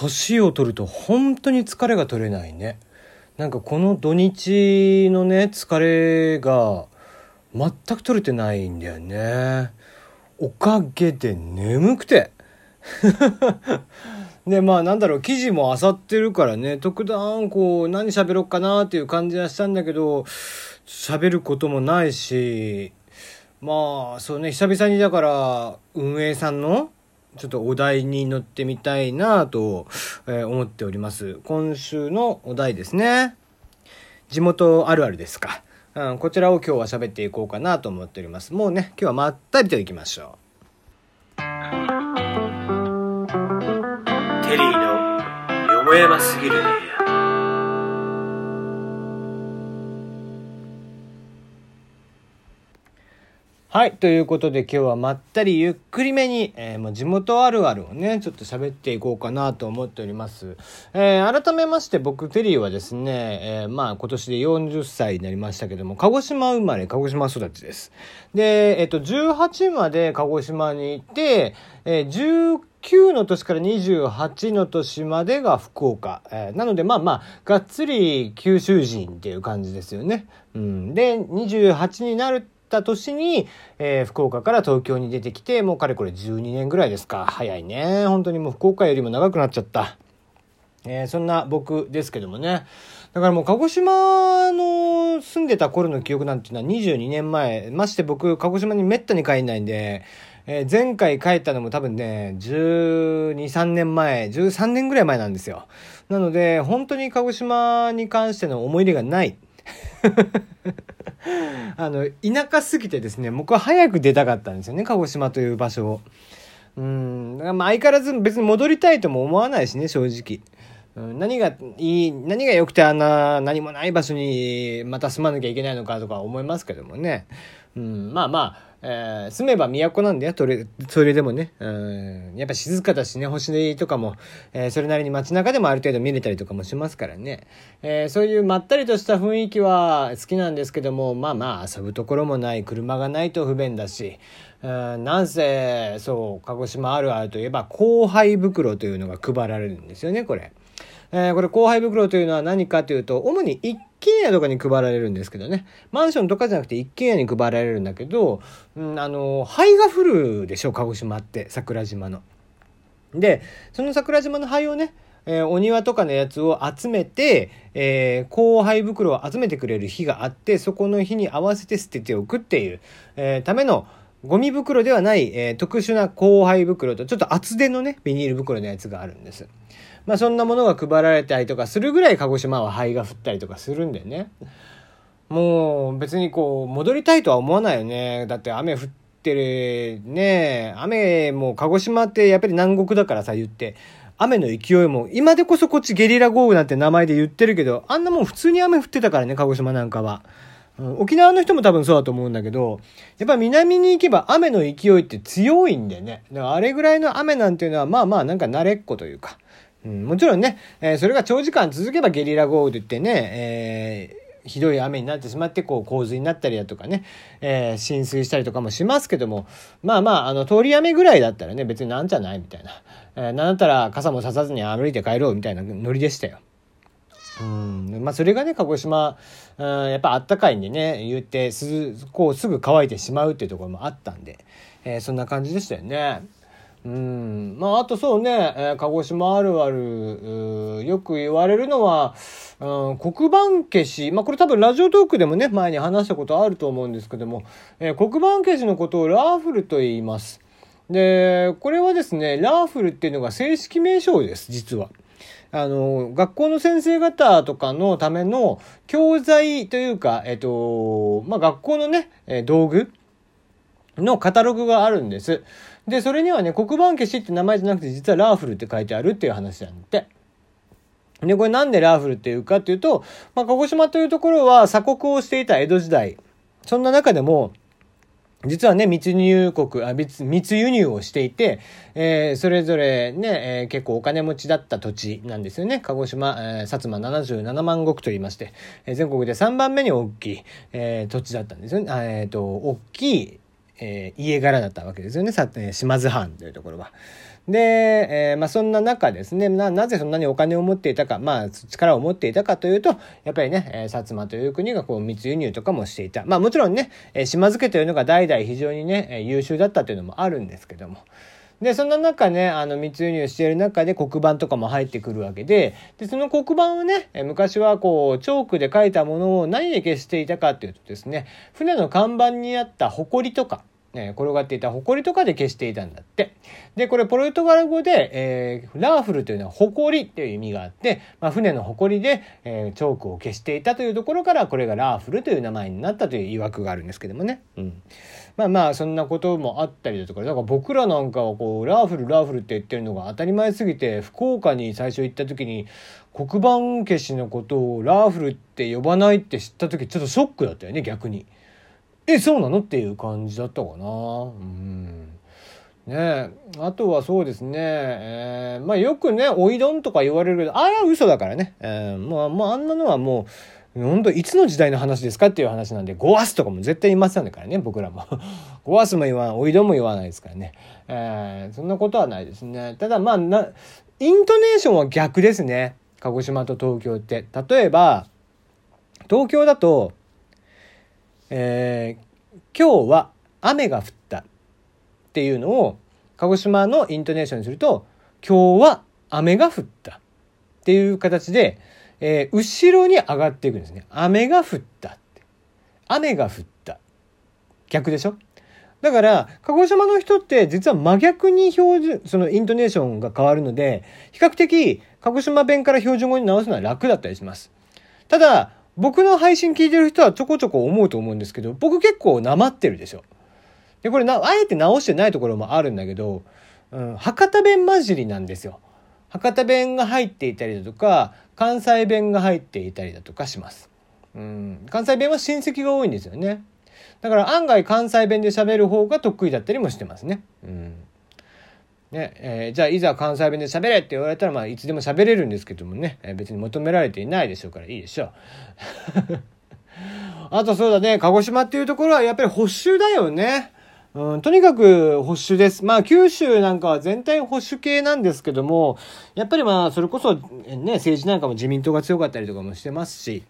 年を取ると本当に疲れが取れないね。なんかこの土日のね疲れが全く取れてないんだよね。おかげで眠くて。でまあなんだろう記事も漁ってるからね。特段こう何喋ろうかなっていう感じはしたんだけど喋ることもないしまあそうね久々にだから運営さんのちょっとお題に乗ってみたいなと、え、思っております。今週のお題ですね。地元あるあるですか、うん、こちらを今日は喋っていこうかなと思っております。もうね今日はまったりといきましょう。テリーのよもやますぎるはい。ということで今日はまったりゆっくりめに、えー、もう地元あるあるをね、ちょっと喋っていこうかなと思っております。えー、改めまして僕、テリーはですね、えー、まあ今年で40歳になりましたけども、鹿児島生まれ、鹿児島育ちです。で、えっ、と、18まで鹿児島にいて、えー、19の年から28の年までが福岡。えー、なので、まあまあ、がっつり九州人っていう感じですよね。うん。で、28になるった年に、えー、福岡から東京に出てきて、もうかれこれ12年ぐらいですか。早いね。本当にもう福岡よりも長くなっちゃった。えー、そんな僕ですけどもね。だからもう鹿児島の住んでた頃の記憶なんていうのは22年前。まして僕、鹿児島にめったに帰んないんで、えー、前回帰ったのも多分ね、12、3年前、13年ぐらい前なんですよ。なので、本当に鹿児島に関しての思い入れがない。あの、田舎すぎてですね、僕は早く出たかったんですよね、鹿児島という場所を。うん、まあ相変わらず別に戻りたいとも思わないしね、正直。うん、何がいい、何が良くてあんな何もない場所にまた住まなきゃいけないのかとか思いますけどもね。うん、まあまあ、えー、住めば都なんだよ、それ、それでもね。うん、やっぱ静かだしね、星とかも、えー、それなりに街中でもある程度見れたりとかもしますからね。えー、そういうまったりとした雰囲気は好きなんですけども、まあまあ遊ぶところもない、車がないと不便だし、うん、なんせ、そう、鹿児島あるあるといえば、後輩袋というのが配られるんですよね、これ。えー、これ後輩袋というのは何かというと、主に一軒家とかに配られるんですけどね。マンションとかじゃなくて一軒家に配られるんだけど、うん、あの、灰が降るでしょ、鹿児島って、桜島の。で、その桜島の灰をね、えー、お庭とかのやつを集めて、えー、後輩袋を集めてくれる日があって、そこの日に合わせて捨てておくっていう、えー、ための、ゴミ袋ではない、えー、特殊な後輩袋と、ちょっと厚手のね、ビニール袋のやつがあるんです。まあそんなものが配られたりとかするぐらい鹿児島は灰が降ったりとかするんでね。もう別にこう戻りたいとは思わないよね。だって雨降ってるね。雨も鹿児島ってやっぱり南国だからさ言って。雨の勢いも、今でこそこっちゲリラ豪雨なんて名前で言ってるけど、あんなもん普通に雨降ってたからね、鹿児島なんかは。沖縄の人も多分そうだと思うんだけど、やっぱ南に行けば雨の勢いって強いんでね。だからあれぐらいの雨なんていうのは、まあまあなんか慣れっこというか。うん、もちろんね、えー、それが長時間続けばゲリラ豪雨って言ってね、えー、ひどい雨になってしまって、こう、洪水になったりだとかね、えー、浸水したりとかもしますけども、まあまあ、あの、通り雨ぐらいだったらね、別になんじゃないみたいな。えー、なんだったら傘もささずに歩いて帰ろうみたいなノリでしたよ。うん。まあ、それがね、鹿児島、うん、やっぱあったかいんでね、言って、す、こう、すぐ乾いてしまうっていうところもあったんで、えー、そんな感じでしたよね。うん。まあ、あとそうね、えー、鹿児島あるある、よく言われるのは、うん、黒板消し、まあ、これ多分ラジオトークでもね、前に話したことあると思うんですけども、えー、黒板消しのことをラーフルと言います。で、これはですね、ラーフルっていうのが正式名称です、実は。あの、学校の先生方とかのための教材というか、えっと、まあ、学校のね、道具のカタログがあるんです。で、それにはね、黒板消しって名前じゃなくて、実はラーフルって書いてあるっていう話なんで。で、これなんでラーフルっていうかっていうと、まあ、鹿児島というところは鎖国をしていた江戸時代。そんな中でも、実はね、密入国、あ密密輸入をしていて、えー、それぞれね、えー、結構お金持ちだった土地なんですよね。鹿児島、えー、薩摩77万石と言いまして、えー、全国で3番目に大きい、えー、土地だったんですよね。えっ、ー、と、大きい、えー、家柄だったわけですよね。さ、えー、島津藩というところは。で、えー、まあ、そんな中ですねな、なぜそんなにお金を持っていたか、まあ、力を持っていたかというと、やっぱりね、えー、薩摩という国がこう密輸入とかもしていた。まあ、もちろんね、えー、島津家というのが代々非常にね、え優秀だったというのもあるんですけども。で、そんな中ね、あの、密輸入している中で黒板とかも入ってくるわけで、で、その黒板をね、昔はこう、チョークで書いたものを何で消していたかっていうとですね、船の看板にあった埃とか、え転がっていた埃とかで消していたんだって。で、これポルトガル語で、えー、ラーフルというのは埃っていう意味があって、まあ、船の埃で、えー、チョークを消していたというところから、これがラーフルという名前になったという曰くがあるんですけどもね。うん。まあまあ、そんなこともあったりだとか、だから僕らなんかはこう、ラーフル、ラーフルって言ってるのが当たり前すぎて、福岡に最初行った時に、黒板消しのことをラーフルって呼ばないって知った時、ちょっとショックだったよね、逆に。えそうなの？っていう感じだったかなうんねあとはそうですね、えー、まあよくねおいどんとか言われるけどあれは嘘だからね、えー、もう、まあ、あんなのはもう本当いつの時代の話ですかっていう話なんで、ゴアスとかも絶対言いませんからね、僕らも。ゴアスも言わない、おいどんも言わないですからね。えー、そんなことはないですね。ただまあな、イントネーションは逆ですね。鹿児島と東京って。例えば、東京だと、えー、今日は雨が降ったっていうのを鹿児島のイントネーションにすると今日は雨が降ったっていう形で、えー、後ろに上がっていくんですね。雨が降った雨が降った。逆でしょ？だから、鹿児島の人って実は真逆に標準、そのイントネーションが変わるので、比較的鹿児島弁から標準語に直すのは楽だったりします。ただ、僕の配信聞いてる人はちょこちょこ思うと思うんですけど、僕結構なまってるでしょ。で、これな、あえて直してないところもあるんだけど、うん、博多弁混じりなんですよ。博多弁が入っていたりだとか、関西弁が入っていたりだとかします。うん、関西弁は親戚が多いんですよね。だから案外関西弁で喋る方が得意だったりもしてますね。うんねえー、じゃあいざ関西弁で喋れって言われたらまあいつでも喋れるんですけどもね、えー、別に求められていないでしょうからいいでしょう。あとそうだね、鹿児島っていうところはやっぱり保守だよね。うん、とにかく保守です。まあ九州なんかは全体保守系なんですけども、やっぱりまあそれこそね、政治なんかも自民党が強かったりとかもしてますし、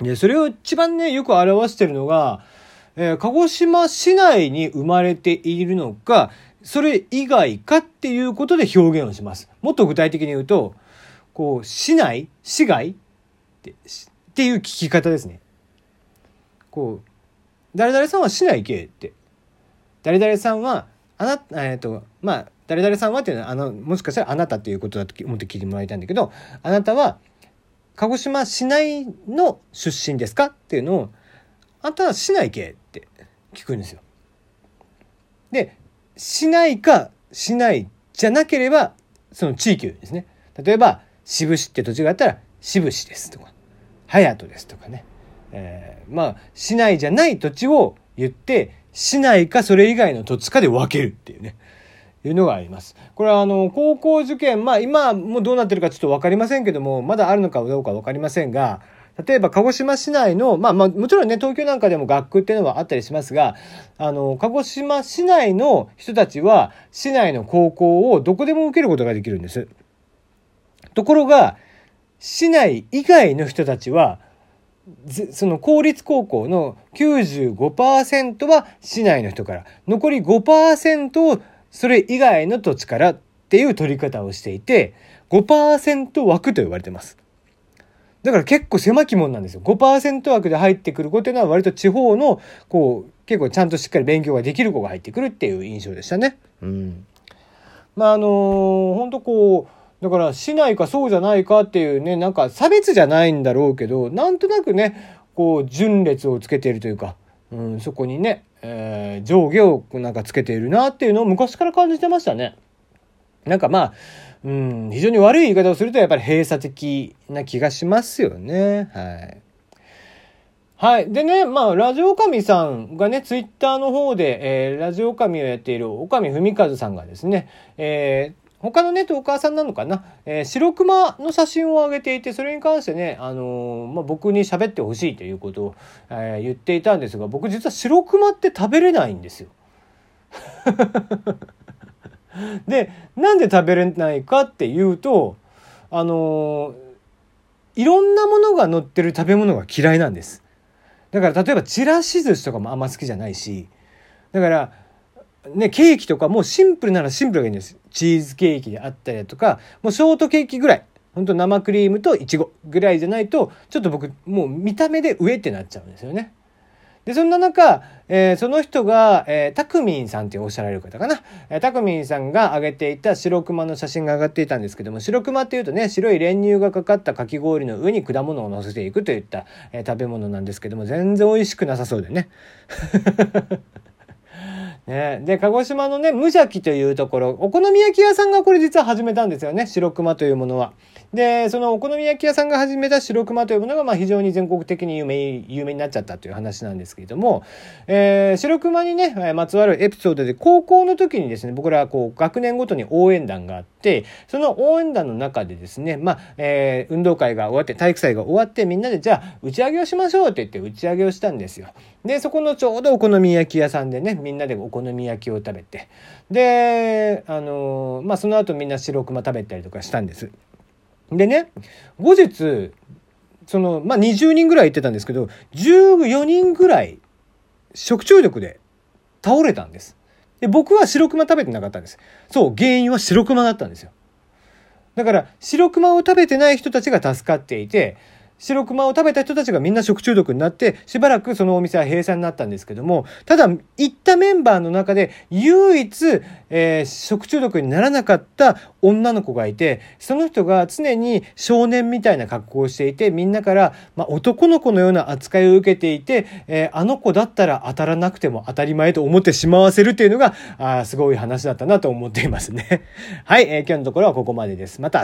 で、それを一番ね、よく表してるのが、えー、鹿児島市内に生まれているのか、それ以外かっていうことで表現をします。もっと具体的に言うと、こう、市内市外ってっていう聞き方ですね。こう、誰々さんは市内行けって。誰々さんは、あな、えっ、と、まあ、誰々さんはっていうのは、あの、もしかしたらあなたっていうことだと思って聞いてもらいたいんだけど、あなたは、鹿児島市内の出身ですかっていうのを、あんたは市内行けって聞くんですよ。で、しないかしないじゃなければその地域ですね。例えば渋市って土地があったら渋市ですとか隼人ですとかね、えー、まあ市内じゃない土地を言って市内かそれ以外の土地かで分けるっていうね。いうのがあります。これはあの高校受験まあ今もうどうなってるかちょっと分かりませんけどもまだあるのかどうか分かりませんが例えば鹿児島市内の、まあまあもちろんね、東京なんかでも学区っていうのはあったりしますが、あの、鹿児島市内の人たちは、市内の高校をどこでも受けることができるんです。ところが、市内以外の人たちは、その公立高校の95%は市内の人から、残り5%をそれ以外の土地からっていう取り方をしていて、5%枠と呼ばれてます。だから結構狭き門なんですよ。5%枠で入ってくる子っていうのは割と地方の、こう、結構ちゃんとしっかり勉強ができる子が入ってくるっていう印象でしたね。うん。まああのー、本当こう、だから市内かそうじゃないかっていうね、なんか差別じゃないんだろうけど、なんとなくね、こう、順列をつけているというか、うん、そこにね、えー、上下をなんかつけているなっていうのを昔から感じてましたね。なんかまあ、うん、非常に悪い言い方をするとやっぱり閉鎖的な気がしますよね。はい。はい。でね、まあ、ラジオ神さんがね、ツイッターの方で、えー、ラジオ神をやっている岡見文和さんがですね、えー、他のね、トーカーさんなのかな、えー、白熊の写真を上げていて、それに関してね、あのー、まあ、僕に喋ってほしいということを、えー、言っていたんですが、僕実は白熊って食べれないんですよ。で、なんで食べれないかっていうと、あのいろんなものが乗ってる食べ物が嫌いなんです。だから例えばちらし寿司とかもあんま好きじゃないし、だから、ね、ケーキとかもシンプルならシンプルがいいんです。チーズケーキであったりだとか、もうショートケーキぐらい。ほんと生クリームとイチゴぐらいじゃないと、ちょっと僕、もう見た目で上ってなっちゃうんですよね。で、そんな中、えー、その人が、えー、タクミンさんっておっしゃられる方かな。えー、タクミンさんが上げていた白熊の写真が上がっていたんですけども、白熊っていうとね、白い練乳がかかったかき氷の上に果物を乗せていくといった、えー、食べ物なんですけども、全然美味しくなさそうでね。ね、で、鹿児島のね、無邪気というところ、お好み焼き屋さんがこれ実は始めたんですよね、白熊というものは。で、そのお好み焼き屋さんが始めた白熊というものが、まあ非常に全国的に有名、有名になっちゃったという話なんですけれども、えー、白熊にね、まつわるエピソードで、高校の時にですね、僕らはこう、学年ごとに応援団があって、その応援団の中でですね、まあ、えー、運動会が終わって、体育祭が終わって、みんなでじゃあ、打ち上げをしましょうって言って打ち上げをしたんですよ。で、そこのちょうどお好み焼き屋さんでね、みんなでお好み焼きを食べて、で、あのまあ、その後みんな白熊食べたりとかしたんです。でね、後日、その、まあ、20人ぐらい行ってたんですけど、14人ぐらい食中毒で倒れたんです。で、僕は白熊食べてなかったんです。そう、原因は白熊だったんですよ。だから、白熊を食べてない人たちが助かっていて、白熊を食べた人たちがみんな食中毒になって、しばらくそのお店は閉鎖になったんですけども、ただ、行ったメンバーの中で唯一、えー、食中毒にならなかった女の子がいて、その人が常に少年みたいな格好をしていて、みんなから、まあ、男の子のような扱いを受けていて、えー、あの子だったら当たらなくても当たり前と思ってしまわせるっていうのが、あすごい話だったなと思っていますね。はい、えー、今日のところはここまでです。また